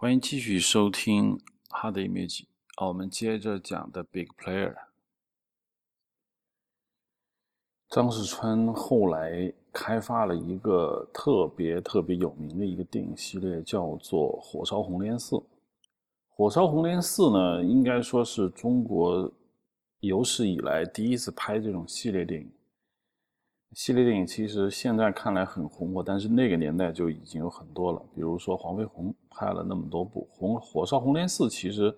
欢迎继续收听《Hard Image》啊，我们接着讲的 Big Player。张世川后来开发了一个特别特别有名的一个电影系列，叫做《火烧红莲寺》。《火烧红莲寺》呢，应该说是中国有史以来第一次拍这种系列电影。系列电影其实现在看来很红火，但是那个年代就已经有很多了。比如说黄飞鸿拍了那么多部《红火烧红莲寺》，其实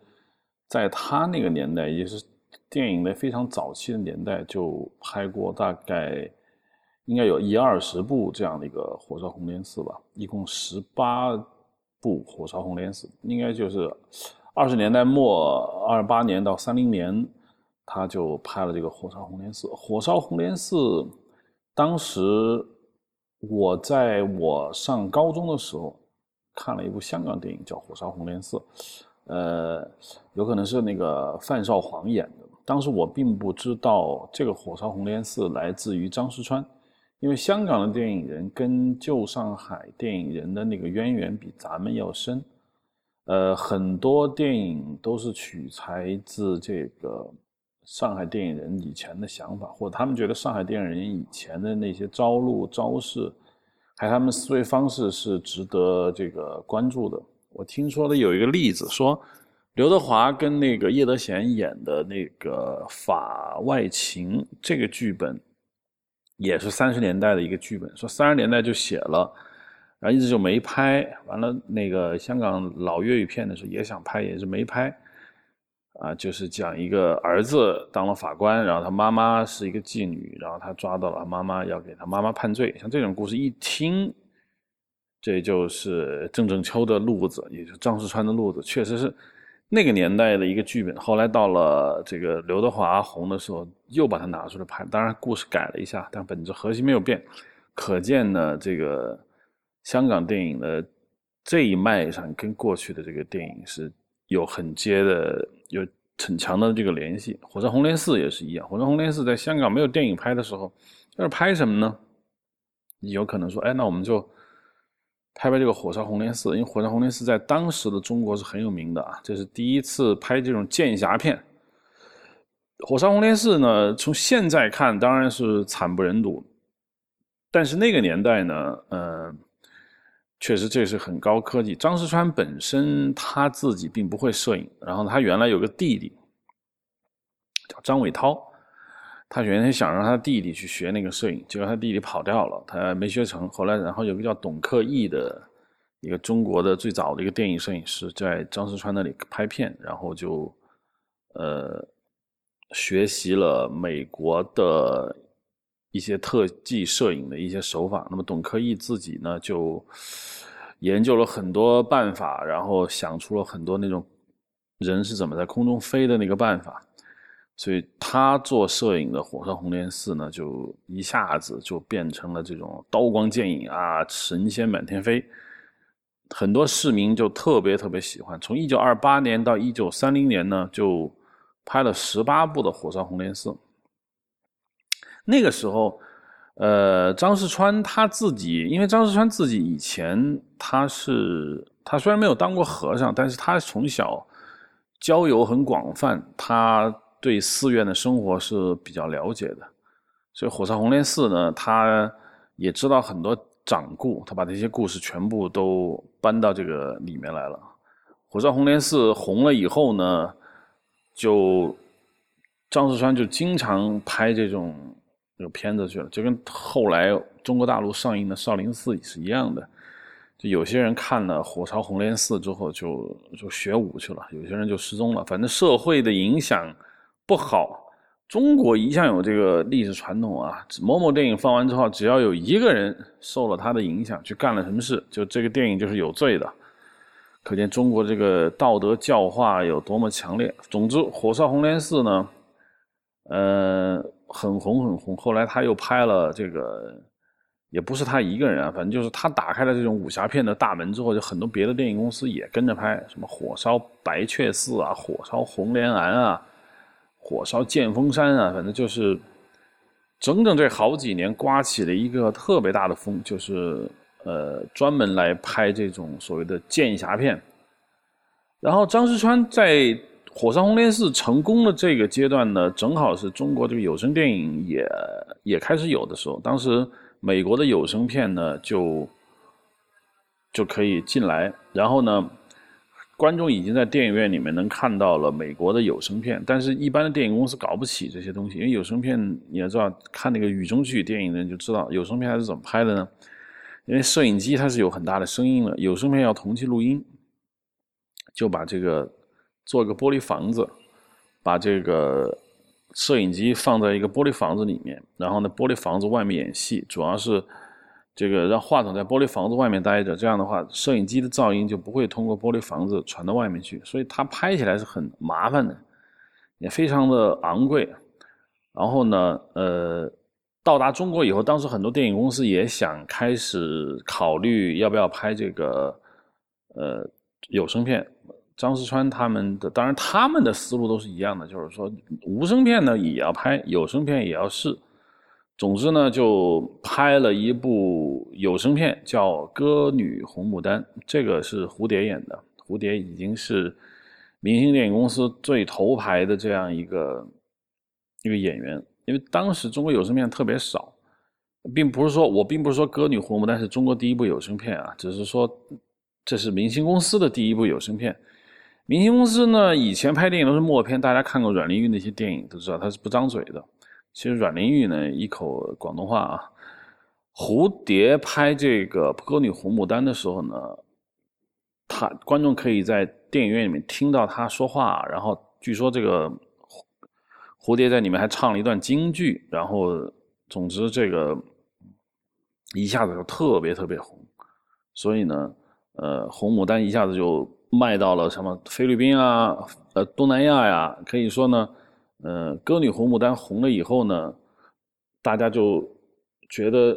在他那个年代也是电影的非常早期的年代，就拍过大概应该有一二十部这样的一个《火烧红莲寺》吧，一共十八部《火烧红莲寺》，应该就是二十年代末二八年到三零年，他就拍了这个《火烧红莲寺》。《火烧红莲寺》。当时我在我上高中的时候看了一部香港电影，叫《火烧红莲寺》，呃，有可能是那个范少皇演的。当时我并不知道这个《火烧红莲寺》来自于张石川，因为香港的电影人跟旧上海电影人的那个渊源比咱们要深，呃，很多电影都是取材自这个。上海电影人以前的想法，或者他们觉得上海电影人以前的那些招录招式，还有他们思维方式是值得这个关注的。我听说的有一个例子，说刘德华跟那个叶德娴演的那个《法外情》这个剧本，也是三十年代的一个剧本，说三十年代就写了，然后一直就没拍。完了，那个香港老粤语片的时候也想拍，也是没拍。啊，就是讲一个儿子当了法官，然后他妈妈是一个妓女，然后他抓到了他妈妈，要给他妈妈判罪。像这种故事一听，这就是郑正秋的路子，也就是张世川的路子，确实是那个年代的一个剧本。后来到了这个刘德华红的时候，又把它拿出来拍，当然故事改了一下，但本质核心没有变。可见呢，这个香港电影的这一脉上，跟过去的这个电影是。有很接的，有很强的这个联系。火烧红莲寺也是一样。火烧红莲寺在香港没有电影拍的时候，要是拍什么呢？有可能说，哎，那我们就拍拍这个火烧红莲寺，因为火烧红莲寺在当时的中国是很有名的啊，这是第一次拍这种剑侠片。火烧红莲寺呢，从现在看当然是惨不忍睹，但是那个年代呢，呃。确实，这是很高科技。张石川本身他自己并不会摄影，然后他原来有个弟弟叫张伟涛，他原先想让他弟弟去学那个摄影，结果他弟弟跑掉了，他没学成。后来，然后有个叫董克义的一个中国的最早的一个电影摄影师，在张石川那里拍片，然后就呃学习了美国的一些特技摄影的一些手法。那么，董克义自己呢就。研究了很多办法，然后想出了很多那种人是怎么在空中飞的那个办法，所以他做摄影的《火烧红莲寺》呢，就一下子就变成了这种刀光剑影啊，神仙满天飞，很多市民就特别特别喜欢。从一九二八年到一九三零年呢，就拍了十八部的《火烧红莲寺》，那个时候。呃，张世川他自己，因为张世川自己以前他是他虽然没有当过和尚，但是他从小交友很广泛，他对寺院的生活是比较了解的，所以火烧红莲寺呢，他也知道很多掌故，他把这些故事全部都搬到这个里面来了。火烧红莲寺红了以后呢，就张世川就经常拍这种。有片子去了，就跟后来中国大陆上映的《少林寺》是一样的。就有些人看了《火烧红莲寺》之后，就就学武去了；有些人就失踪了。反正社会的影响不好。中国一向有这个历史传统啊，某某电影放完之后，只要有一个人受了他的影响去干了什么事，就这个电影就是有罪的。可见中国这个道德教化有多么强烈。总之，《火烧红莲寺》呢，呃。很红很红，后来他又拍了这个，也不是他一个人啊，反正就是他打开了这种武侠片的大门之后，就很多别的电影公司也跟着拍，什么火烧白雀寺啊，火烧红莲庵啊，火烧剑峰山啊，反正就是整整这好几年刮起了一个特别大的风，就是呃专门来拍这种所谓的剑侠片，然后张石川在《火山红莲寺》成功的这个阶段呢，正好是中国这个有声电影也也开始有的时候。当时美国的有声片呢就就可以进来，然后呢。观众已经在电影院里面能看到了美国的有声片，但是一般的电影公司搞不起这些东西，因为有声片你要知道，看那个雨中剧电影的人就知道有声片它是怎么拍的呢？因为摄影机它是有很大的声音的，有声片要同期录音，就把这个做一个玻璃房子，把这个摄影机放在一个玻璃房子里面，然后呢，玻璃房子外面演戏，主要是。这个让话筒在玻璃房子外面待着，这样的话，摄影机的噪音就不会通过玻璃房子传到外面去，所以它拍起来是很麻烦的，也非常的昂贵。然后呢，呃，到达中国以后，当时很多电影公司也想开始考虑要不要拍这个呃有声片。张石川他们的，当然他们的思路都是一样的，就是说无声片呢也要拍，有声片也要试。总之呢，就拍了一部有声片，叫《歌女红牡丹》，这个是蝴蝶演的。蝴蝶已经是明星电影公司最头牌的这样一个一个演员，因为当时中国有声片特别少，并不是说我并不是说《歌女红牡丹》是中国第一部有声片啊，只是说这是明星公司的第一部有声片。明星公司呢，以前拍电影都是默片，大家看过阮玲玉那些电影都知道，他是不张嘴的。其实阮玲玉呢，一口广东话啊。蝴蝶拍这个《歌女红牡丹》的时候呢，他观众可以在电影院里面听到他说话，然后据说这个蝴蝶在里面还唱了一段京剧，然后总之这个一下子就特别特别红，所以呢，呃，红牡丹一下子就卖到了什么菲律宾啊，呃，东南亚呀，可以说呢。呃，歌女红牡丹红了以后呢，大家就觉得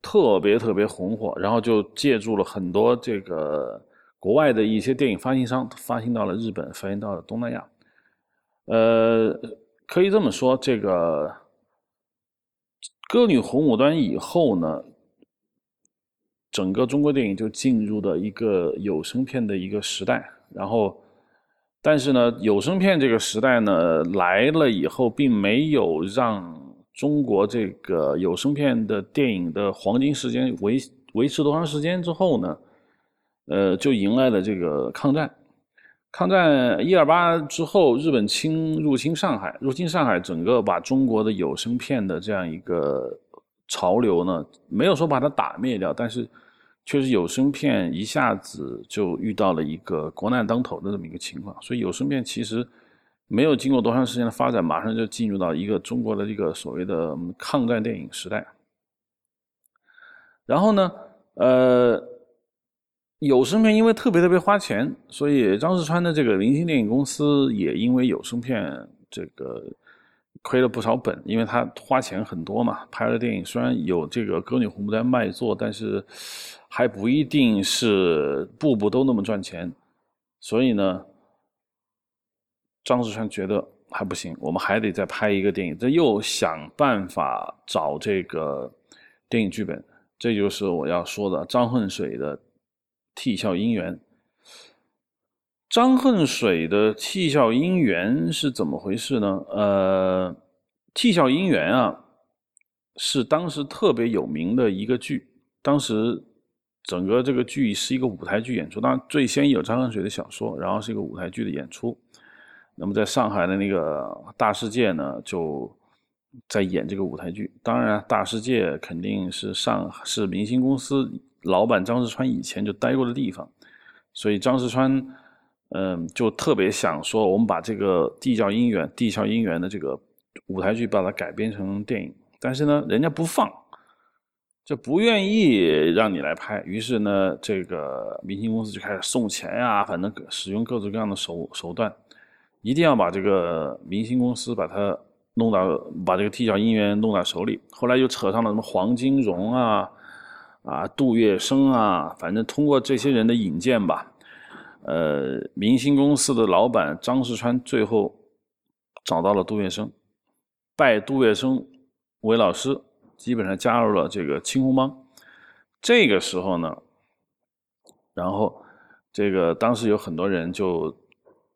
特别特别红火，然后就借助了很多这个国外的一些电影发行商，发行到了日本，发行到了东南亚。呃，可以这么说，这个歌女红牡丹以后呢，整个中国电影就进入了一个有声片的一个时代，然后。但是呢，有声片这个时代呢来了以后，并没有让中国这个有声片的电影的黄金时间维维持多长时间之后呢，呃，就迎来了这个抗战。抗战一二八之后，日本侵入侵上海，入侵上海，整个把中国的有声片的这样一个潮流呢，没有说把它打灭掉，但是。确实有声片一下子就遇到了一个国难当头的这么一个情况，所以有声片其实没有经过多长时间的发展，马上就进入到一个中国的这个所谓的抗战电影时代。然后呢，呃，有声片因为特别特别花钱，所以张世川的这个明星电影公司也因为有声片这个。亏了不少本，因为他花钱很多嘛。拍的电影虽然有这个《歌女红牡丹》卖座，但是还不一定是步步都那么赚钱。所以呢，张志川觉得还不行，我们还得再拍一个电影。这又想办法找这个电影剧本，这就是我要说的张恨水的《替笑姻缘》。张恨水的《替笑姻缘》是怎么回事呢？呃，《替笑姻缘》啊，是当时特别有名的一个剧。当时整个这个剧是一个舞台剧演出，当然最先有张恨水的小说，然后是一个舞台剧的演出。那么在上海的那个大世界呢，就在演这个舞台剧。当然，大世界肯定是上是明星公司老板张世川以前就待过的地方，所以张世川。嗯，就特别想说，我们把这个《地窖姻缘》《地窖姻缘》的这个舞台剧把它改编成电影，但是呢，人家不放，就不愿意让你来拍。于是呢，这个明星公司就开始送钱呀，反正使用各种各样的手手段，一定要把这个明星公司把它弄到把这个《地窖姻缘》弄到手里。后来又扯上了什么黄金荣啊、啊杜月笙啊，反正通过这些人的引荐吧。呃，明星公司的老板张世川最后找到了杜月笙，拜杜月笙为老师，基本上加入了这个青红帮。这个时候呢，然后这个当时有很多人就，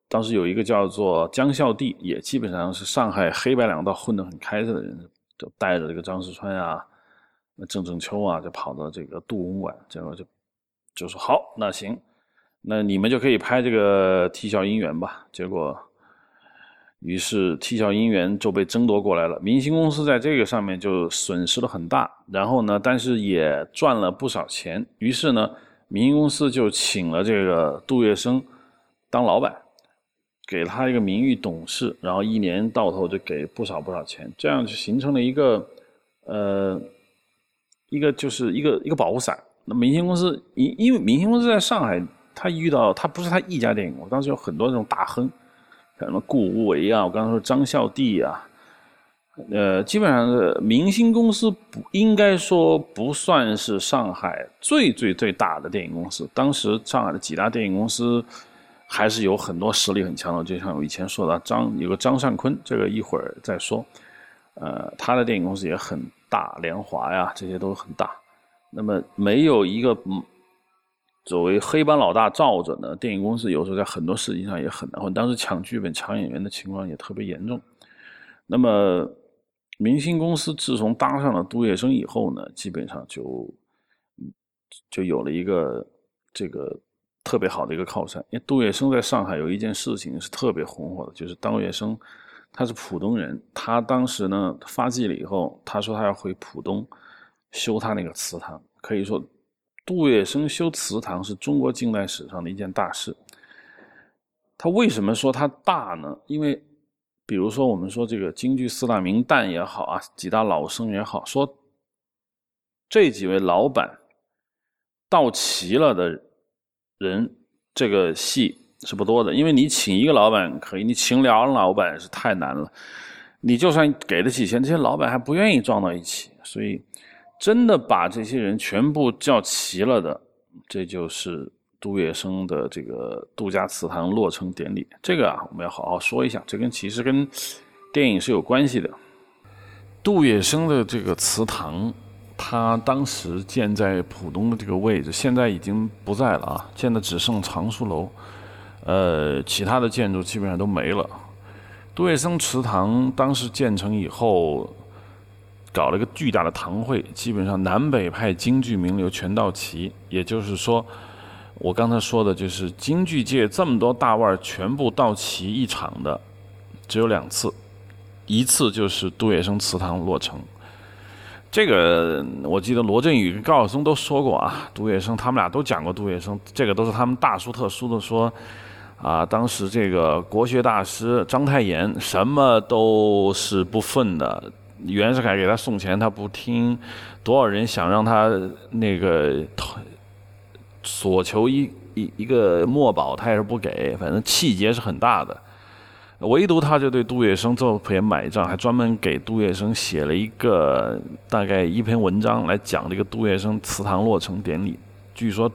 当时有一个叫做江孝弟，也基本上是上海黑白两道混得很开的人，就带着这个张世川啊、郑正秋啊，就跑到这个杜公馆，结果就就说好，那行，那你们就可以拍这个《啼笑姻缘》吧。结果。于是，啼笑姻缘就被争夺过来了。明星公司在这个上面就损失了很大，然后呢，但是也赚了不少钱。于是呢，明星公司就请了这个杜月笙当老板，给他一个名誉董事，然后一年到头就给不少不少钱，这样就形成了一个，呃，一个就是一个一个保护伞。那明星公司，因因为明星公司在上海，他遇到他不是他一家电影公司，当时有很多这种大亨。什么顾无为啊，我刚刚说张孝棣啊，呃，基本上是明星公司不应该说不算是上海最最最大的电影公司。当时上海的几大电影公司还是有很多实力很强的，就像我以前说的张有个张善坤，这个一会儿再说。呃，他的电影公司也很大，联华呀这些都很大。那么没有一个。作为黑帮老大罩着呢，电影公司有时候在很多事情上也很难混。当时抢剧本、抢演员的情况也特别严重。那么，明星公司自从搭上了杜月笙以后呢，基本上就就有了一个这个特别好的一个靠山。因为杜月笙在上海有一件事情是特别红火的，就是杜月笙他是浦东人，他当时呢发迹了以后，他说他要回浦东修他那个祠堂，可以说。杜月笙修祠堂是中国近代史上的一件大事。他为什么说他大呢？因为，比如说我们说这个京剧四大名旦也好啊，几大老生也好，说这几位老板到齐了的人，这个戏是不多的。因为你请一个老板可以，你请两个老板是太难了。你就算给得起钱，这些老板还不愿意撞到一起，所以。真的把这些人全部叫齐了的，这就是杜月笙的这个杜家祠堂落成典礼。这个啊，我们要好好说一下。这跟其实跟电影是有关系的。杜月笙的这个祠堂，他当时建在浦东的这个位置，现在已经不在了啊，建的只剩藏书楼，呃，其他的建筑基本上都没了。杜月笙祠堂当时建成以后。搞了一个巨大的堂会，基本上南北派京剧名流全到齐。也就是说，我刚才说的就是京剧界这么多大腕全部到齐一场的，只有两次，一次就是杜月笙祠堂落成。这个我记得罗振宇跟高晓松都说过啊，杜月笙他们俩都讲过杜月笙，这个都是他们大书特书的说啊，当时这个国学大师章太炎什么都是不忿的。袁世凯给他送钱，他不听；多少人想让他那个索求一一一个墨宝，他也是不给。反正气节是很大的。唯独他就对杜月笙这篇买账，还专门给杜月笙写了一个大概一篇文章来讲这个杜月笙祠堂落成典礼。据说，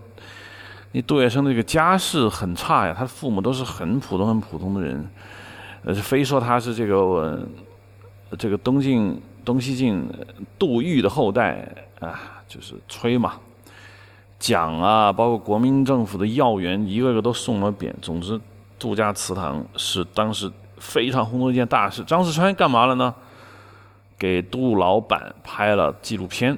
那杜月笙这个家世很差呀，他父母都是很普通、很普通的人，呃，非说他是这个。这个东晋、东西晋杜预的后代啊，就是吹嘛，蒋啊，包括国民政府的要员，一个个都送了匾。总之，杜家祠堂是当时非常轰动一件大事。张世川干嘛了呢？给杜老板拍了纪录片。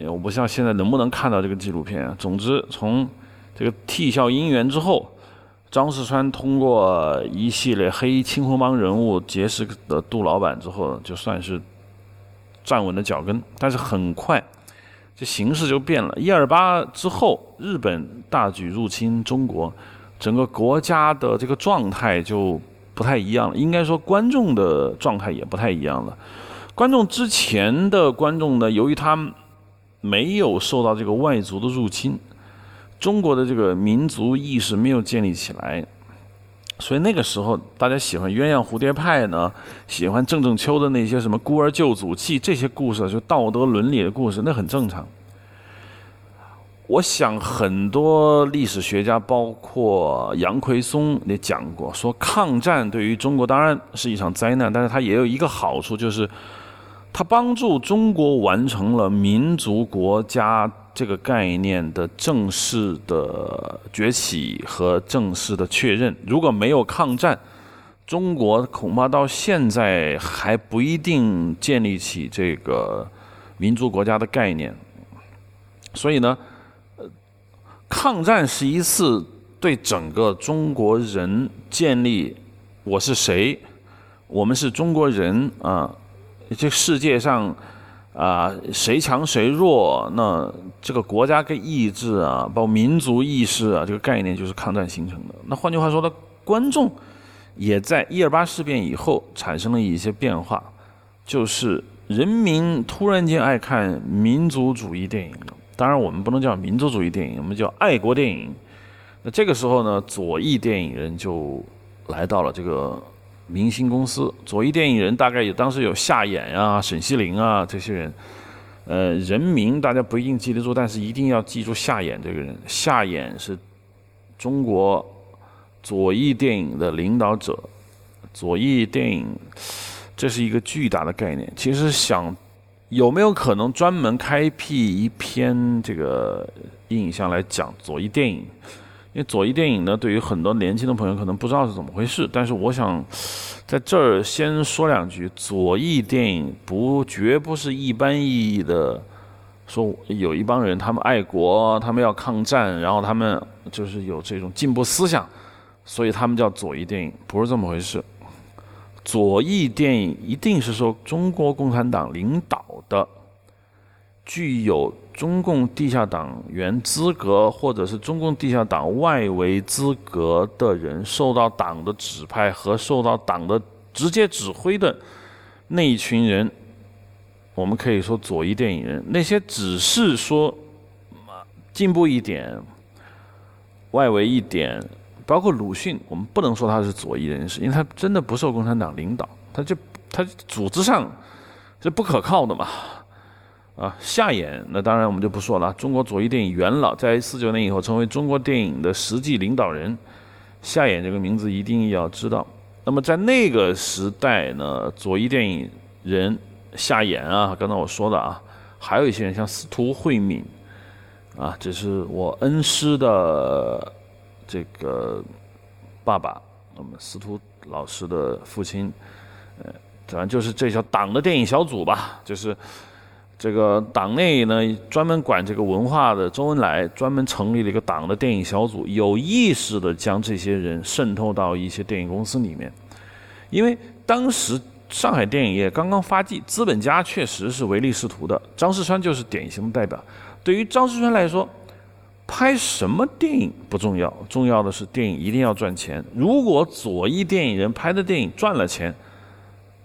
我不知道现在能不能看到这个纪录片。总之，从这个替笑姻缘之后。张世川通过一系列黑青红帮人物结识的杜老板之后，就算是站稳了脚跟。但是很快，这形势就变了。一二八之后，日本大举入侵中国，整个国家的这个状态就不太一样了。应该说，观众的状态也不太一样了。观众之前的观众呢，由于他没有受到这个外族的入侵。中国的这个民族意识没有建立起来，所以那个时候大家喜欢鸳鸯蝴蝶派呢，喜欢郑正秋的那些什么孤儿救祖记这些故事，就道德伦理的故事，那很正常。我想很多历史学家，包括杨奎松也讲过，说抗战对于中国当然是一场灾难，但是它也有一个好处，就是它帮助中国完成了民族国家。这个概念的正式的崛起和正式的确认。如果没有抗战，中国恐怕到现在还不一定建立起这个民族国家的概念。所以呢，呃，抗战是一次对整个中国人建立我是谁，我们是中国人啊，这世界上。啊，谁强谁弱？那这个国家跟意志啊，包括民族意识啊，这个概念就是抗战形成的。那换句话说呢，观众也在一二八事变以后产生了一些变化，就是人民突然间爱看民族主义电影了。当然，我们不能叫民族主义电影，我们叫爱国电影。那这个时候呢，左翼电影人就来到了这个。明星公司左翼电影人大概有当时有夏衍啊、沈西林啊这些人，呃，人名大家不一定记得住，但是一定要记住夏衍这个人。夏衍是中国左翼电影的领导者，左翼电影这是一个巨大的概念。其实想有没有可能专门开辟一篇这个影像来讲左翼电影？因为左翼电影呢，对于很多年轻的朋友可能不知道是怎么回事，但是我想在这儿先说两句：左翼电影不绝不是一般意义的说有一帮人他们爱国，他们要抗战，然后他们就是有这种进步思想，所以他们叫左翼电影，不是这么回事。左翼电影一定是说中国共产党领导的，具有。中共地下党员资格，或者是中共地下党外围资格的人，受到党的指派和受到党的直接指挥的那一群人，我们可以说左翼电影人。那些只是说进步一点、外围一点，包括鲁迅，我们不能说他是左翼人士，因为他真的不受共产党领导，他就他组织上是不可靠的嘛。啊，夏衍，那当然我们就不说了。中国左翼电影元老，在四九年以后成为中国电影的实际领导人，夏衍这个名字一定要知道。那么在那个时代呢，左翼电影人夏衍啊，刚才我说的啊，还有一些人像司徒慧敏，啊，这是我恩师的这个爸爸，我们司徒老师的父亲，呃，反正就是这叫党的电影小组吧，就是。这个党内呢，专门管这个文化的周恩来专门成立了一个党的电影小组，有意识的将这些人渗透到一些电影公司里面。因为当时上海电影业刚刚发迹，资本家确实是唯利是图的。张世川就是典型的代表。对于张世川来说，拍什么电影不重要，重要的是电影一定要赚钱。如果左翼电影人拍的电影赚了钱，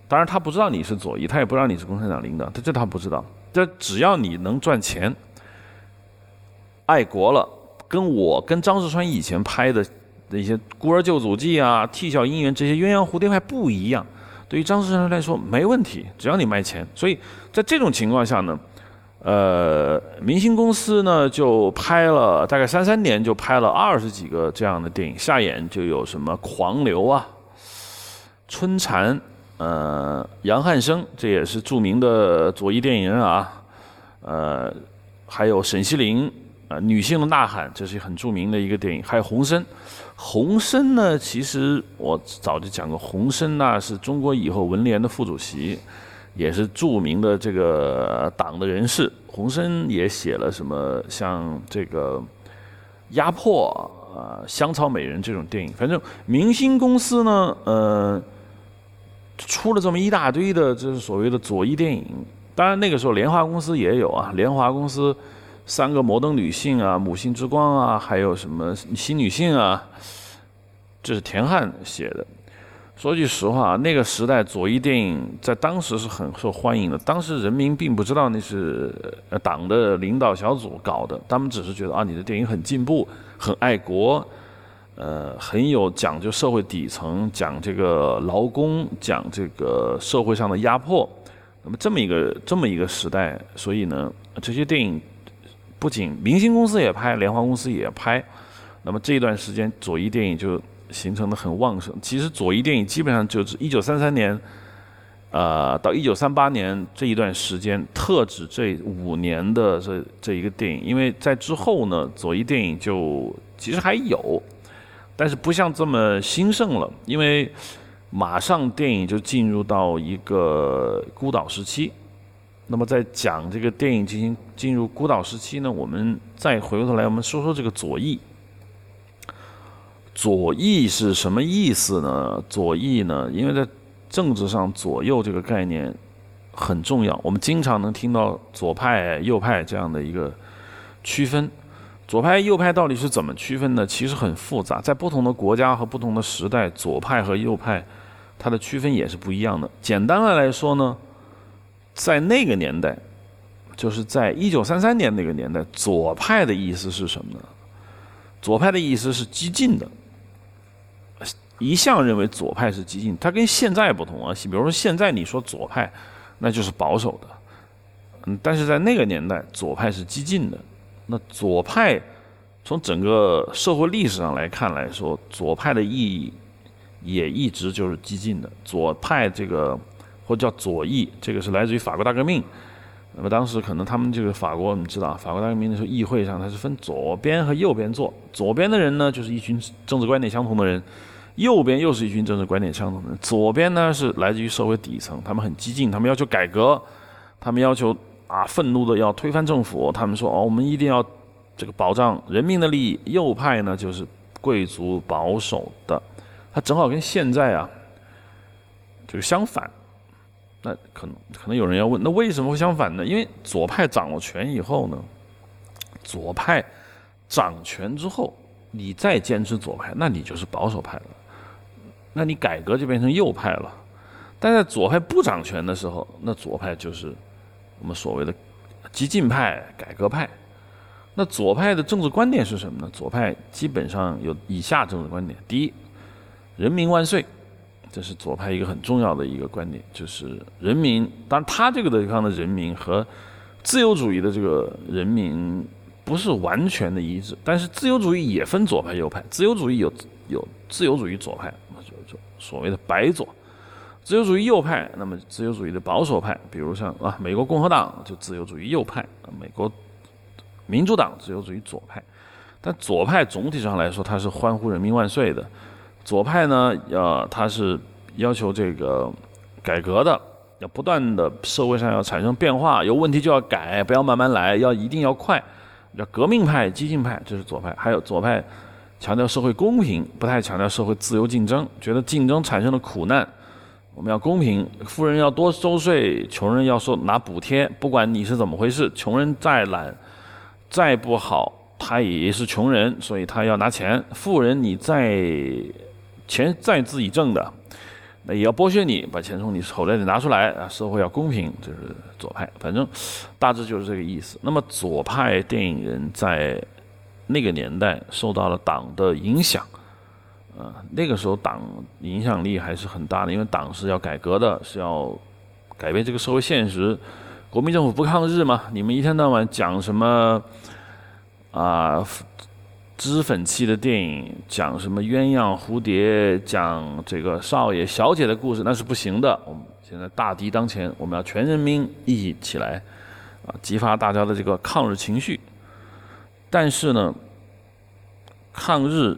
当然他不知道你是左翼，他也不知道你是共产党领导，他这他不知道。这只要你能赚钱，爱国了，跟我跟张世川以前拍的那些《孤儿救祖记》啊，《替小姻缘》这些鸳鸯蝴蝶派不一样。对于张世川来说没问题，只要你卖钱。所以在这种情况下呢，呃，明星公司呢就拍了大概三三年就拍了二十几个这样的电影，下演就有什么《狂流》啊，《春蚕》。呃，杨汉生这也是著名的左翼电影人啊，呃，还有沈西林啊，《女性的呐喊》这是很著名的一个电影，还有洪森。洪森呢，其实我早就讲过，洪森呢是中国以后文联的副主席，也是著名的这个党的人士。洪森也写了什么像这个《压迫》啊，《香草美人》这种电影。反正明星公司呢，呃。出了这么一大堆的，就是所谓的左翼电影。当然那个时候，联华公司也有啊。联华公司三个摩登女性啊，母性之光啊，还有什么新女性啊，这是田汉写的。说句实话，那个时代左翼电影在当时是很受欢迎的。当时人民并不知道那是党的领导小组搞的，他们只是觉得啊，你的电影很进步，很爱国。呃，很有讲究社会底层，讲这个劳工，讲这个社会上的压迫。那么这么一个这么一个时代，所以呢，这些电影不仅明星公司也拍，联华公司也拍。那么这一段时间，左翼电影就形成的很旺盛。其实左翼电影基本上就是一九三三年呃，到一九三八年这一段时间，特指这五年的这这一个电影，因为在之后呢，左翼电影就其实还有，但是不像这么兴盛了，因为马上电影就进入到一个孤岛时期。那么在讲这个电影进行进入孤岛时期呢，我们再回过头来，我们说说这个左翼。左翼是什么意思呢？左翼呢，因为在政治上，左右这个概念很重要。我们经常能听到左派、右派这样的一个区分。左派、右派到底是怎么区分的？其实很复杂，在不同的国家和不同的时代，左派和右派它的区分也是不一样的。简单的来说呢，在那个年代，就是在一九三三年那个年代，左派的意思是什么呢？左派的意思是激进的。一向认为左派是激进，它跟现在不同啊。比如说现在你说左派，那就是保守的，嗯，但是在那个年代，左派是激进的。那左派从整个社会历史上来看来说，左派的意义也一直就是激进的。左派这个或叫左翼，这个是来自于法国大革命。那么当时可能他们这个法国，我们知道，法国大革命的时候，议会上它是分左边和右边坐，左边的人呢就是一群政治观点相同的人。右边又是一群政治观点相同的人，左边呢是来自于社会底层，他们很激进，他们要求改革，他们要求啊愤怒的要推翻政府，他们说哦我们一定要这个保障人民的利益。右派呢就是贵族保守的，他正好跟现在啊就是相反。那可能可能有人要问，那为什么会相反呢？因为左派掌了权以后呢，左派掌权之后，你再坚持左派，那你就是保守派了。那你改革就变成右派了，但在左派不掌权的时候，那左派就是我们所谓的激进派、改革派。那左派的政治观点是什么呢？左派基本上有以下政治观点：第一，人民万岁，这是左派一个很重要的一个观点，就是人民。当然，他这个地方的人民和自由主义的这个人民不是完全的一致，但是自由主义也分左派、右派。自由主义有有自由主义左派。所谓的白左，自由主义右派，那么自由主义的保守派，比如像啊，美国共和党就自由主义右派啊，美国民主党自由主义左派。但左派总体上来说，它是欢呼人民万岁的。左派呢，呃，它是要求这个改革的，要不断的社会上要产生变化，有问题就要改，不要慢慢来，要一定要快。叫革命派、激进派，这是左派。还有左派。强调社会公平，不太强调社会自由竞争。觉得竞争产生了苦难，我们要公平。富人要多收税，穷人要收拿补贴。不管你是怎么回事，穷人再懒、再不好，他也是穷人，所以他要拿钱。富人你再钱再自己挣的，那也要剥削你，把钱从你口袋里拿出来啊！社会要公平，就是左派。反正大致就是这个意思。那么左派电影人在。那个年代受到了党的影响，呃，那个时候党影响力还是很大的，因为党是要改革的，是要改变这个社会现实。国民政府不抗日嘛？你们一天到晚讲什么啊？脂粉气的电影，讲什么鸳鸯蝴蝶，讲这个少爷小姐的故事，那是不行的。我们现在大敌当前，我们要全人民一起起来，啊，激发大家的这个抗日情绪。但是呢，抗日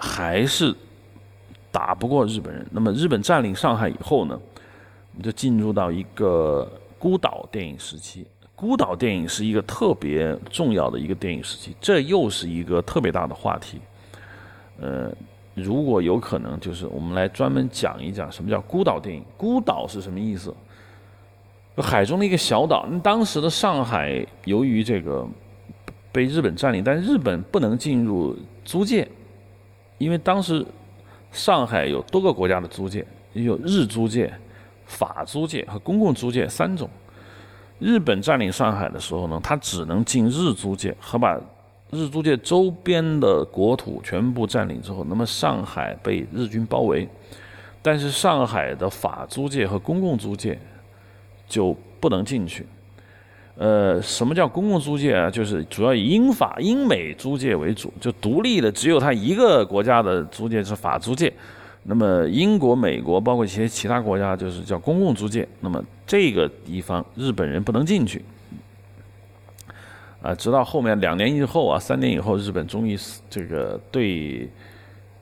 还是打不过日本人。那么日本占领上海以后呢，我们就进入到一个孤岛电影时期。孤岛电影是一个特别重要的一个电影时期，这又是一个特别大的话题。呃，如果有可能，就是我们来专门讲一讲什么叫孤岛电影。孤岛是什么意思？海中的一个小岛。当时的上海，由于这个。被日本占领，但日本不能进入租界，因为当时上海有多个国家的租界，有日租界、法租界和公共租界三种。日本占领上海的时候呢，它只能进日租界和把日租界周边的国土全部占领之后，那么上海被日军包围，但是上海的法租界和公共租界就不能进去。呃，什么叫公共租界啊？就是主要以英法、英美租界为主，就独立的只有它一个国家的租界是法租界，那么英国、美国，包括一些其他国家，就是叫公共租界。那么这个地方日本人不能进去。啊，直到后面两年以后啊，三年以后，日本终于这个对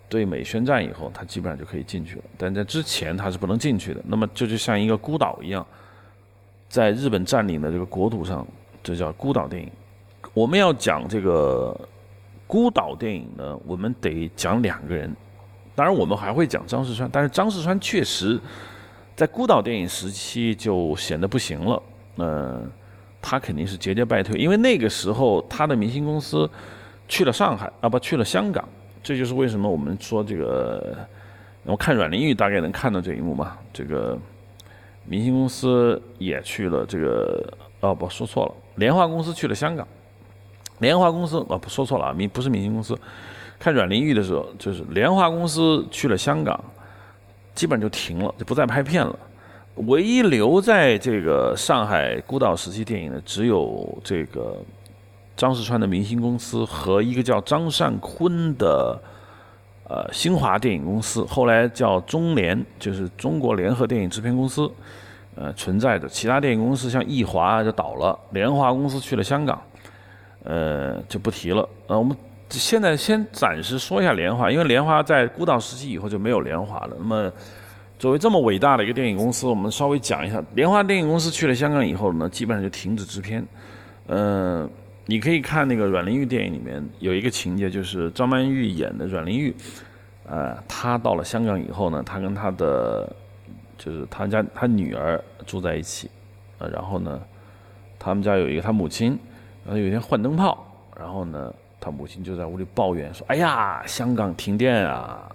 对美宣战以后，他基本上就可以进去了。但在之前他是不能进去的。那么这就像一个孤岛一样，在日本占领的这个国土上，这叫孤岛电影。我们要讲这个孤岛电影呢，我们得讲两个人。当然，我们还会讲张世川，但是张世川确实在孤岛电影时期就显得不行了。嗯。他肯定是节节败退，因为那个时候他的明星公司去了上海啊，不去了香港，这就是为什么我们说这个，我看阮玲玉大概能看到这一幕嘛。这个明星公司也去了这个，哦不说错了，莲花公司去了香港，莲花公司哦不说错了啊，明不是明星公司，看阮玲玉的时候就是莲花公司去了香港，基本就停了，就不再拍片了。唯一留在这个上海孤岛时期电影的，只有这个张世川的明星公司和一个叫张善坤的呃新华电影公司，后来叫中联，就是中国联合电影制片公司，呃存在的。其他电影公司像艺华就倒了，联华公司去了香港，呃就不提了。呃，我们现在先暂时说一下联华，因为联华在孤岛时期以后就没有联华了。那么。作为这么伟大的一个电影公司，我们稍微讲一下，联华电影公司去了香港以后呢，基本上就停止制片。嗯，你可以看那个阮玲玉电影里面有一个情节，就是张曼玉演的阮玲玉，呃，她到了香港以后呢，她跟她的就是她家她女儿住在一起，呃，然后呢，他们家有一个她母亲，然后有一天换灯泡，然后呢，她母亲就在屋里抱怨说：“哎呀，香港停电啊！”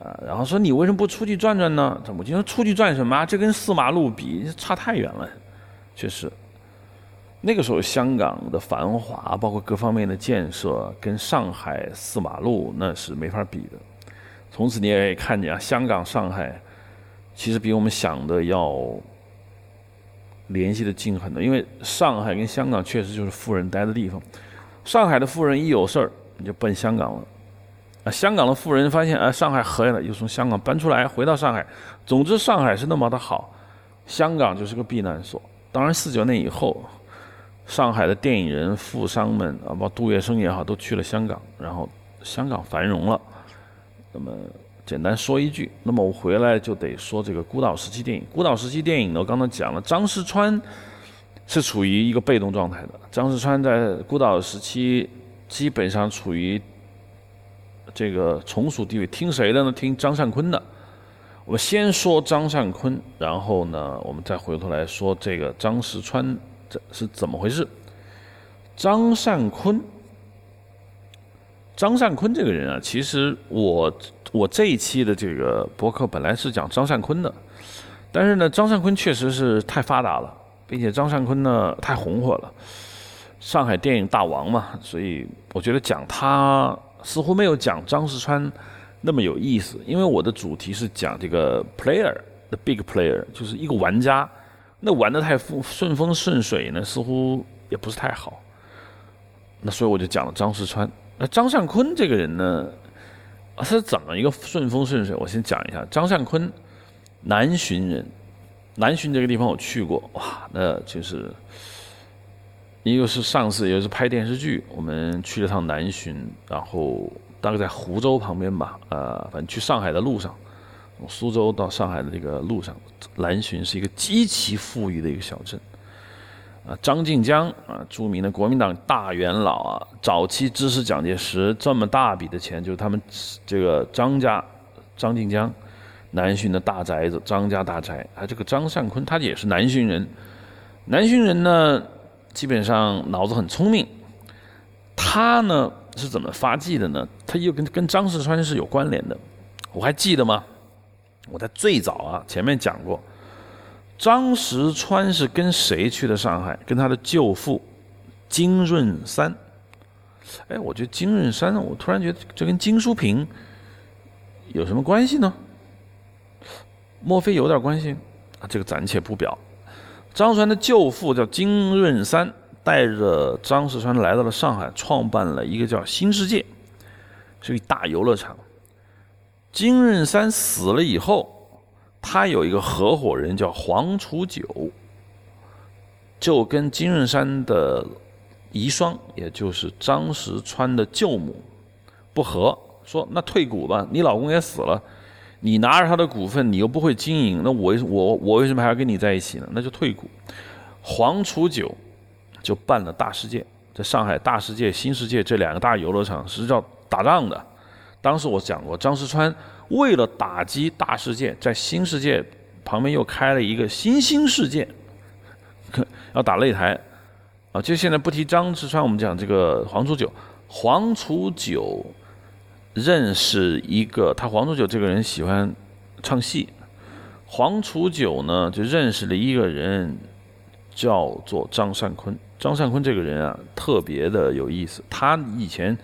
呃，然后说你为什么不出去转转呢？他母亲说出去转什么？这跟四马路比差太远了。确实，那个时候香港的繁华，包括各方面的建设，跟上海四马路那是没法比的。从此你也可以看见啊，香港、上海其实比我们想的要联系的近很多。因为上海跟香港确实就是富人待的地方。上海的富人一有事儿，你就奔香港了。啊，香港的富人发现，啊，上海合了，又从香港搬出来，回到上海。总之，上海是那么的好，香港就是个避难所。当然，四九年以后，上海的电影人、富商们啊，包括杜月笙也好，都去了香港，然后香港繁荣了。那么，简单说一句，那么我回来就得说这个孤岛时期电影。孤岛时期电影呢，我刚才讲了，张世川是处于一个被动状态的。张世川在孤岛时期基本上处于。这个从属地位听谁的呢？听张善坤的。我们先说张善坤，然后呢，我们再回头来说这个张石川这是怎么回事。张善坤，张善坤这个人啊，其实我我这一期的这个博客本来是讲张善坤的，但是呢，张善坤确实是太发达了，并且张善坤呢太红火了，上海电影大王嘛，所以我觉得讲他。似乎没有讲张世川那么有意思，因为我的主题是讲这个 player，the big player，就是一个玩家。那玩的太顺顺风顺水呢，似乎也不是太好。那所以我就讲了张世川。那张善坤这个人呢，他是怎么一个顺风顺水？我先讲一下，张善坤，南浔人，南浔这个地方我去过，哇，那就是。一个是上次，一个是拍电视剧，我们去了趟南浔，然后大概在湖州旁边吧，呃，反正去上海的路上，苏州到上海的这个路上，南浔是一个极其富裕的一个小镇，啊，张静江啊，著名的国民党大元老啊，早期支持蒋介石这么大笔的钱，就是他们这个张家，张静江，南浔的大宅子，张家大宅，啊，这个张善坤他也是南浔人，南浔人呢。基本上脑子很聪明，他呢是怎么发迹的呢？他又跟跟张世川是有关联的，我还记得吗？我在最早啊前面讲过，张石川是跟谁去的上海？跟他的舅父金润三。哎，我觉得金润三，我突然觉得这跟金淑平有什么关系呢？莫非有点关系？啊，这个暂且不表。张川的舅父叫金润三，带着张世川来到了上海，创办了一个叫新世界，是一大游乐场。金润山死了以后，他有一个合伙人叫黄楚九，就跟金润山的遗孀，也就是张石川的舅母不和，说那退股吧，你老公也死了，你拿着他的股份，你又不会经营，那我我我为什么还要跟你在一起呢？那就退股。黄楚九就办了大世界，在上海大世界、新世界这两个大游乐场是要打仗的。当时我讲过，张石川为了打击大世界，在新世界旁边又开了一个新兴世界，要打擂台。啊，就现在不提张石川，我们讲这个黄楚九。黄楚九认识一个，他黄楚九这个人喜欢唱戏。黄楚九呢，就认识了一个人。叫做张善坤，张善坤这个人啊，特别的有意思。他以前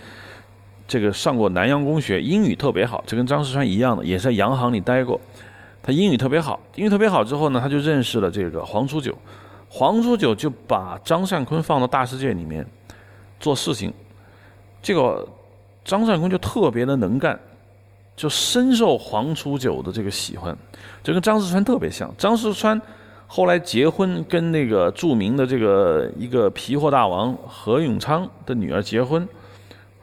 这个上过南洋公学，英语特别好，就跟张世川一样的，也是在洋行里待过。他英语特别好，英语特别好之后呢，他就认识了这个黄初九，黄初九就把张善坤放到大世界里面做事情。这个张善坤就特别的能干，就深受黄初九的这个喜欢，就跟张世川特别像。张世川。后来结婚，跟那个著名的这个一个皮货大王何永昌的女儿结婚，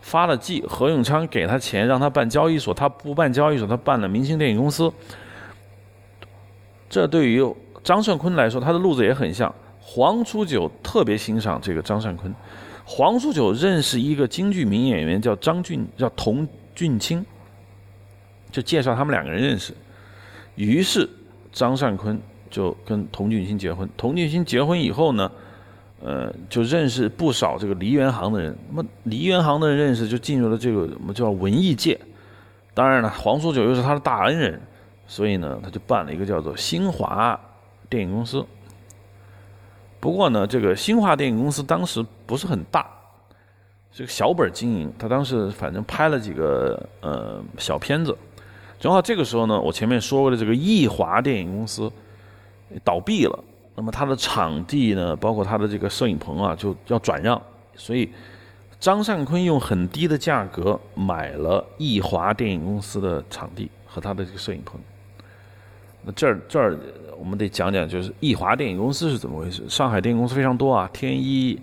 发了迹。何永昌给他钱，让他办交易所，他不办交易所，他办了明星电影公司。这对于张善坤来说，他的路子也很像。黄初九特别欣赏这个张善坤，黄初九认识一个京剧名演员叫张俊，叫童俊清，就介绍他们两个人认识。于是张善坤。就跟童俊新结婚，童俊新结婚以后呢，呃，就认识不少这个梨园行的人。那么梨园行的人认识，就进入了这个我们叫文艺界。当然了，黄书九又是他的大恩人，所以呢，他就办了一个叫做新华电影公司。不过呢，这个新华电影公司当时不是很大，这个小本经营。他当时反正拍了几个呃小片子。正好这个时候呢，我前面说过的这个艺华电影公司。倒闭了，那么他的场地呢，包括他的这个摄影棚啊，就要转让，所以张善坤用很低的价格买了艺华电影公司的场地和他的这个摄影棚。那这儿这儿我们得讲讲，就是艺华电影公司是怎么回事？上海电影公司非常多啊，天一、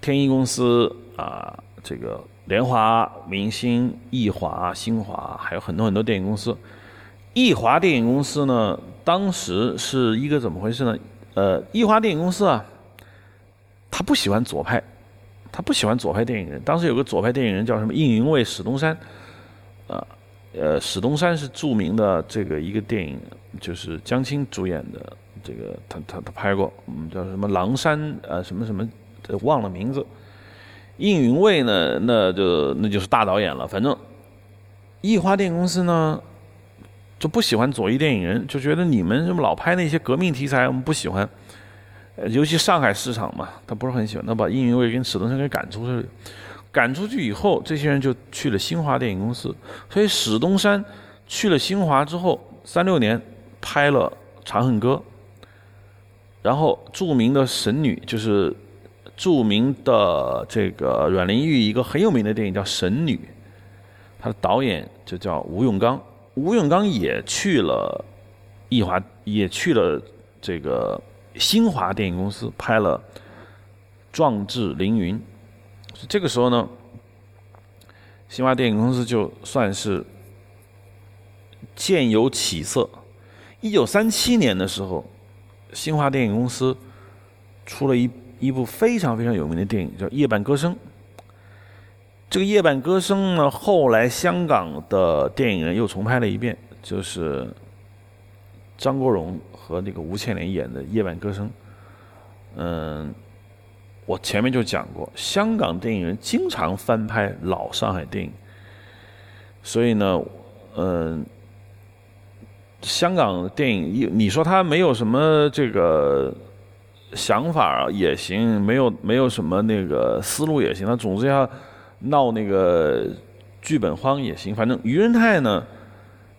天一公司啊，这个联华、明星、艺华、新华，还有很多很多电影公司。艺华电影公司呢？当时是一个怎么回事呢？呃，艺华电影公司啊，他不喜欢左派，他不喜欢左派电影人。当时有个左派电影人叫什么？应云卫、史东山，啊，呃，史东山是著名的这个一个电影，就是江青主演的这个，他他他拍过，嗯，叫什么《狼山》呃，什么什么，忘了名字。应云卫呢，那就那就是大导演了。反正艺华电影公司呢。就不喜欢左翼电影人，就觉得你们这么老拍那些革命题材，我们不喜欢。呃，尤其上海市场嘛，他不是很喜欢。他把应云卫跟史东山给赶出去了，赶出去以后，这些人就去了新华电影公司。所以史东山去了新华之后，三六年拍了《长恨歌》，然后著名的神女就是著名的这个阮玲玉一个很有名的电影叫《神女》，他的导演就叫吴永刚。吴永刚也去了艺华，也去了这个新华电影公司，拍了《壮志凌云》。这个时候呢，新华电影公司就算是渐有起色。一九三七年的时候，新华电影公司出了一一部非常非常有名的电影，叫《夜半歌声》。这个《夜半歌声》呢，后来香港的电影人又重拍了一遍，就是张国荣和那个吴倩莲演的《夜半歌声》。嗯，我前面就讲过，香港电影人经常翻拍老上海电影，所以呢，嗯，香港电影，你说他没有什么这个想法也行，没有没有什么那个思路也行，他总之要。闹那个剧本荒也行，反正于仁泰呢，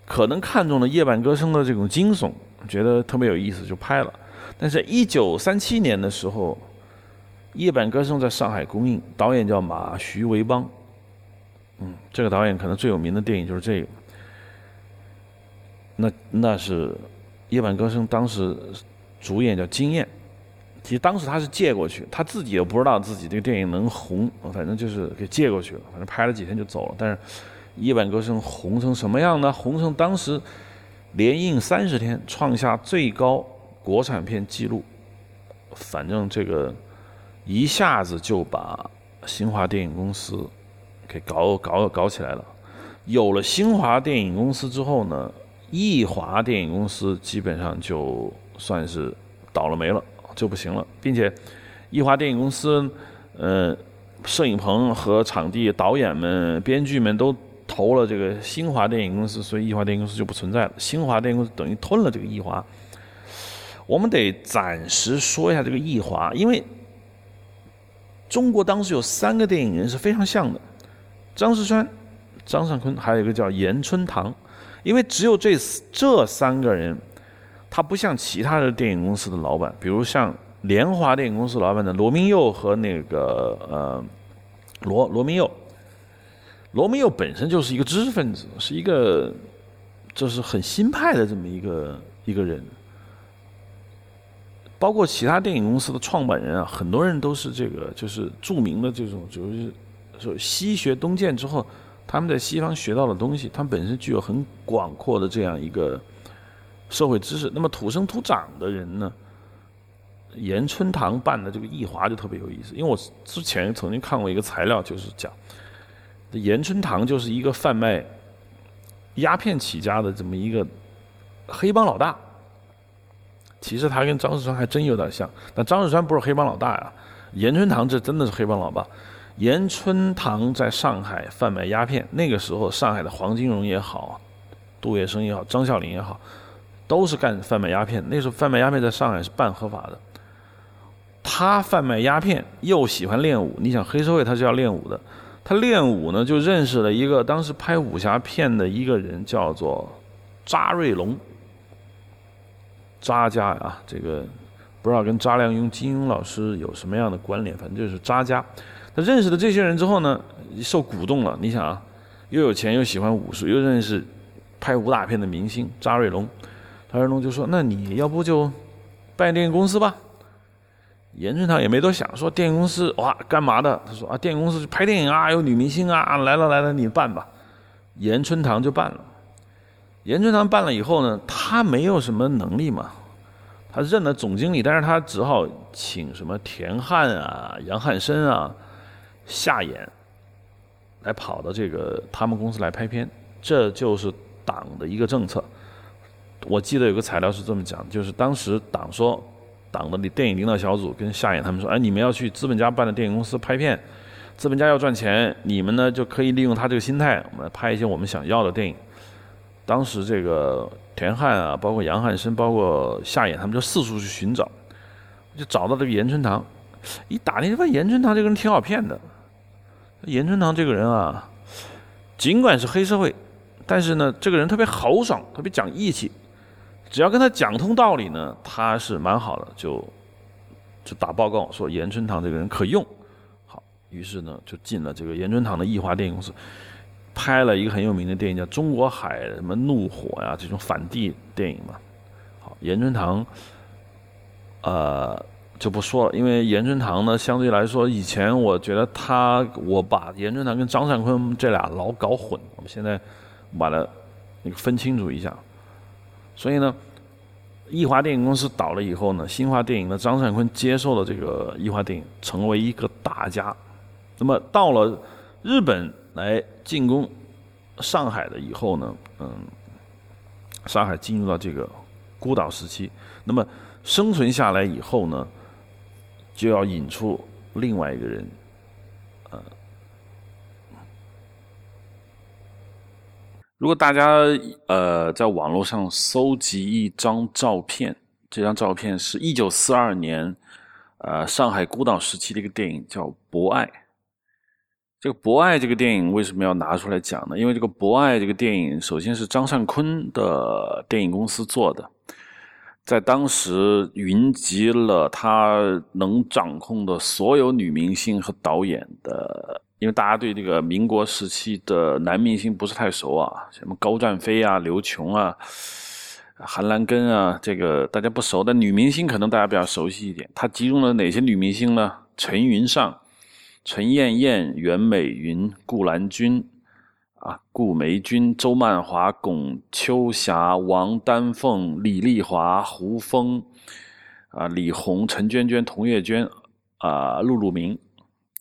可能看中了《夜半歌声》的这种惊悚，觉得特别有意思，就拍了。但是，一九三七年的时候，《夜半歌声》在上海公映，导演叫马徐维邦，嗯，这个导演可能最有名的电影就是这个。那那是《夜半歌声》当时主演叫金燕。其实当时他是借过去，他自己也不知道自己这个电影能红，反正就是给借过去了。反正拍了几天就走了。但是《夜晚歌声》红成什么样呢？红成当时连映三十天，创下最高国产片记录。反正这个一下子就把新华电影公司给搞搞搞起来了。有了新华电影公司之后呢，艺华电影公司基本上就算是倒了霉了。就不行了，并且，艺华电影公司，呃，摄影棚和场地、导演们、编剧们都投了这个新华电影公司，所以艺华电影公司就不存在了。新华电影公司等于吞了这个艺华。我们得暂时说一下这个艺华，因为中国当时有三个电影人是非常像的：张世川、张善坤，还有一个叫严春堂。因为只有这这三个人。他不像其他的电影公司的老板，比如像联华电影公司老板的罗明佑和那个呃罗罗明佑，罗明佑本身就是一个知识分子，是一个就是很新派的这么一个一个人。包括其他电影公司的创办人啊，很多人都是这个就是著名的这种就是说西学东渐之后，他们在西方学到的东西，他们本身具有很广阔的这样一个。社会知识，那么土生土长的人呢？严春堂办的这个艺华就特别有意思，因为我之前曾经看过一个材料，就是讲严春堂就是一个贩卖鸦片起家的这么一个黑帮老大。其实他跟张世川还真有点像，但张世川不是黑帮老大呀，严春堂这真的是黑帮老大。严春堂在上海贩卖鸦片，那个时候上海的黄金荣也好，杜月笙也好，张啸林也好。都是干贩卖鸦片，那时候贩卖鸦片在上海是半合法的。他贩卖鸦片又喜欢练武，你想黑社会他是要练武的。他练武呢，就认识了一个当时拍武侠片的一个人，叫做扎瑞龙。扎家啊，这个不知道跟查良镛、金庸老师有什么样的关联，反正就是扎家。他认识了这些人之后呢，受鼓动了。你想啊，又有钱又喜欢武术，又认识拍武打片的明星扎瑞龙。谭瑞龙就说：“那你要不就办电影公司吧？”严春堂也没多想，说：“电影公司哇，干嘛的？”他说：“啊，电影公司拍电影啊，有女明星啊，来了来了，你办吧。”严春堂就办了。严春堂办了以后呢，他没有什么能力嘛，他任了总经理，但是他只好请什么田汉啊、杨汉生啊夏衍，来跑到这个他们公司来拍片，这就是党的一个政策。我记得有个材料是这么讲，就是当时党说，党的电影领导小组跟夏衍他们说，哎，你们要去资本家办的电影公司拍片，资本家要赚钱，你们呢就可以利用他这个心态，我们来拍一些我们想要的电影。当时这个田汉啊，包括杨汉生，包括夏衍，他们就四处去寻找，就找到这个严春堂，一打听发现严春堂这个人挺好骗的。严春堂这个人啊，尽管是黑社会，但是呢，这个人特别豪爽，特别讲义气。只要跟他讲通道理呢，他是蛮好的，就就打报告说严春堂这个人可用，好，于是呢就进了这个严春堂的艺华电影公司，拍了一个很有名的电影叫《中国海》什么怒火呀这种反帝电影嘛。好，严春堂，呃就不说了，因为严春堂呢相对来说以前我觉得他我把严春堂跟张善坤这俩老搞混，我们现在把它那个分清楚一下。所以呢，艺华电影公司倒了以后呢，新华电影的张善坤接受了这个艺华电影，成为一个大家。那么到了日本来进攻上海的以后呢，嗯，上海进入到这个孤岛时期。那么生存下来以后呢，就要引出另外一个人。如果大家呃在网络上搜集一张照片，这张照片是一九四二年，呃上海孤岛时期的一个电影，叫《博爱》。这个《博爱》这个电影为什么要拿出来讲呢？因为这个《博爱》这个电影，首先是张善坤的电影公司做的，在当时云集了他能掌控的所有女明星和导演的。因为大家对这个民国时期的男明星不是太熟啊，什么高占飞啊、刘琼啊，韩兰根啊，这个大家不熟，但女明星可能大家比较熟悉一点。它集中了哪些女明星呢？陈云上、陈燕燕、袁美云、顾兰君。啊，顾梅君、周曼华、龚秋霞、王丹凤、李丽华、胡枫，啊，李红、陈娟娟、童月娟，啊，陆陆明，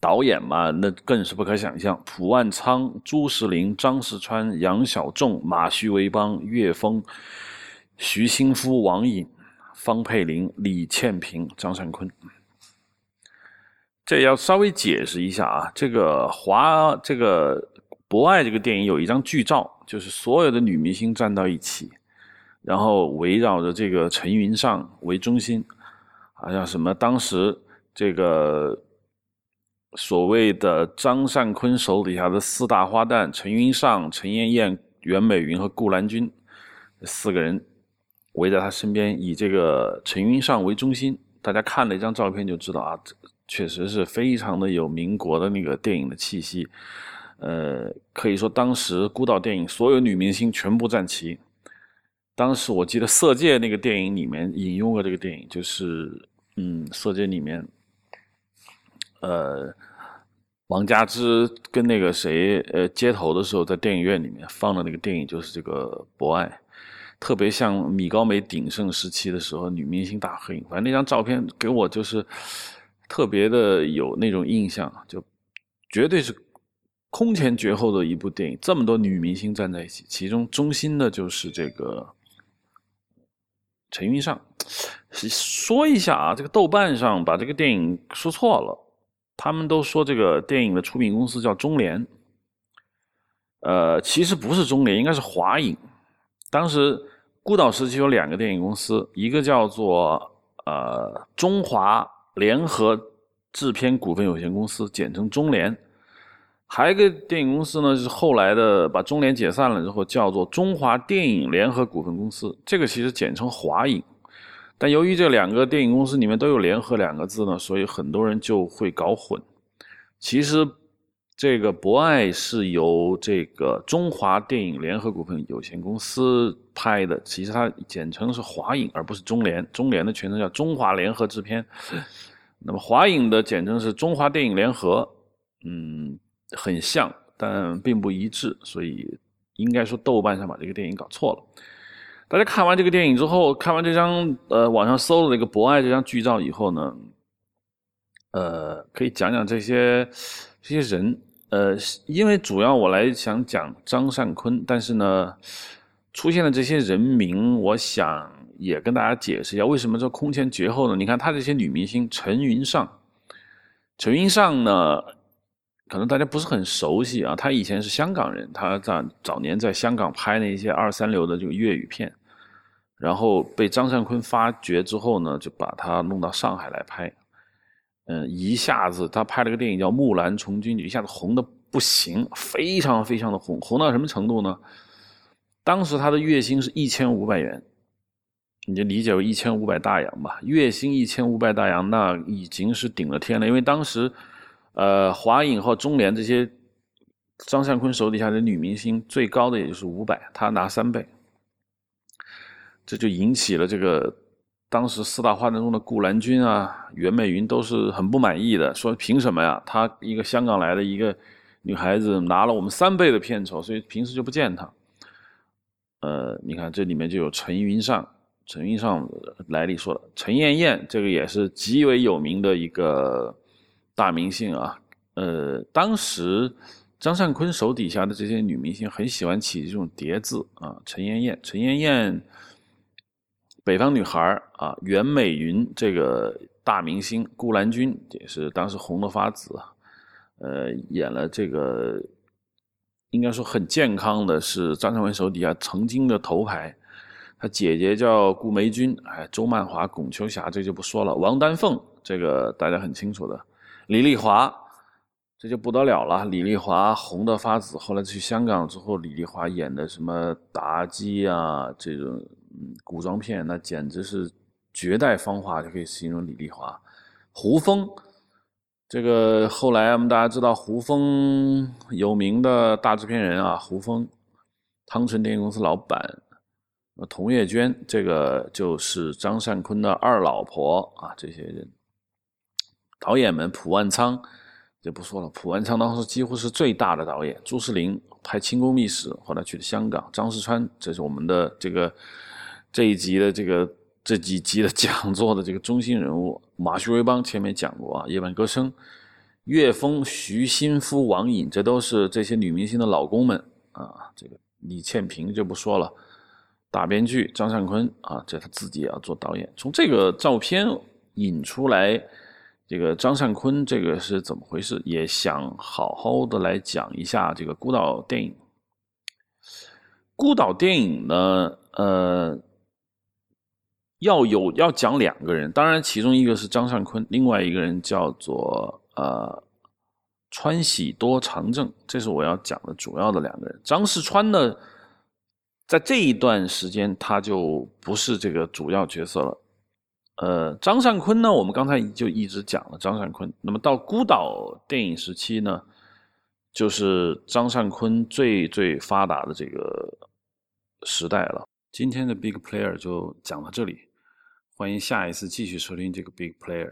导演嘛，那更是不可想象。蒲万仓、朱石林、张石川、杨小仲、马徐维邦、岳峰、徐新夫、王颖、方佩玲、李倩萍、张善坤。这要稍微解释一下啊，这个华这个。博爱这个电影有一张剧照，就是所有的女明星站到一起，然后围绕着这个陈云上为中心，好像什么当时这个所谓的张善坤手底下的四大花旦陈云上、陈燕燕、袁美云和顾兰君四个人围在他身边，以这个陈云上为中心。大家看了一张照片就知道啊，确实是非常的有民国的那个电影的气息。呃，可以说当时孤岛电影所有女明星全部站齐。当时我记得《色戒》那个电影里面引用了这个电影，就是嗯，《色戒》里面，呃，王佳芝跟那个谁呃接头的时候，在电影院里面放的那个电影就是这个《博爱》，特别像米高梅鼎盛时期的时候女明星大合影。反正那张照片给我就是特别的有那种印象，就绝对是。空前绝后的一部电影，这么多女明星站在一起，其中中心的就是这个陈云上。说一下啊，这个豆瓣上把这个电影说错了，他们都说这个电影的出品公司叫中联，呃，其实不是中联，应该是华影。当时孤岛时期有两个电影公司，一个叫做呃中华联合制片股份有限公司，简称中联。还有一个电影公司呢，是后来的把中联解散了之后，叫做中华电影联合股份公司，这个其实简称华影。但由于这两个电影公司里面都有“联合”两个字呢，所以很多人就会搞混。其实这个《博爱》是由这个中华电影联合股份有限公司拍的，其实它简称是华影，而不是中联。中联的全称叫中华联合制片，那么华影的简称是中华电影联合。嗯。很像，但并不一致，所以应该说豆瓣上把这个电影搞错了。大家看完这个电影之后，看完这张呃网上搜的这个博爱这张剧照以后呢，呃，可以讲讲这些这些人，呃，因为主要我来想讲张善坤，但是呢，出现的这些人名，我想也跟大家解释一下为什么说空前绝后呢？你看他这些女明星，陈云上，陈云上呢？可能大家不是很熟悉啊，他以前是香港人，他在早年在香港拍那些二三流的这个粤语片，然后被张善坤发掘之后呢，就把他弄到上海来拍，嗯，一下子他拍了个电影叫《木兰从军》，一下子红的不行，非常非常的红，红到什么程度呢？当时他的月薪是一千五百元，你就理解为一千五百大洋吧，月薪一千五百大洋，那已经是顶了天了，因为当时。呃，华影和中联这些张善坤手底下的女明星，最高的也就是五百，他拿三倍，这就引起了这个当时四大花旦中的顾兰君啊、袁美云都是很不满意的，说凭什么呀？她一个香港来的一个女孩子拿了我们三倍的片酬，所以平时就不见她。呃，你看这里面就有陈云上，陈云上来历说了，陈燕燕这个也是极为有名的一个。大明星啊，呃，当时张善坤手底下的这些女明星很喜欢起这种叠字啊，陈燕燕、陈燕燕，北方女孩啊，袁美云这个大明星，顾兰君也是当时红的发紫，呃，演了这个，应该说很健康的是张善坤手底下曾经的头牌，他姐姐叫顾梅君，哎，周曼华、龚秋霞这就不说了，王丹凤这个大家很清楚的。李丽华，这就不得了了。李丽华红得发紫，后来去香港之后，李丽华演的什么妲己啊这种嗯古装片，那简直是绝代芳华，就可以形容李丽华。胡枫，这个后来我们大家知道胡枫有名的大制片人啊，胡枫，汤臣电影公司老板，童月娟，这个就是张善坤的二老婆啊。这些人，导演们，蒲万仓就不说了。蒲万仓当时几乎是最大的导演。朱世林拍《清宫秘史》，后来去了香港。张世川，这是我们的这个这一集的这个这几集的讲座的这个中心人物。马旭瑞邦前面讲过啊，《夜半歌声》。岳峰、徐新夫、王颖，这都是这些女明星的老公们啊。这个李倩萍就不说了，大编剧张善坤啊，这他自己也要做导演。从这个照片引出来，这个张善坤这个是怎么回事？也想好好的来讲一下这个孤岛电影。孤岛电影呢，呃，要有要讲两个人，当然其中一个是张善坤，另外一个人叫做。呃，川喜多长政，这是我要讲的主要的两个人。张世川呢，在这一段时间他就不是这个主要角色了。呃，张善坤呢，我们刚才就一直讲了张善坤。那么到孤岛电影时期呢，就是张善坤最最发达的这个时代了。今天的 Big Player 就讲到这里，欢迎下一次继续收听这个 Big Player。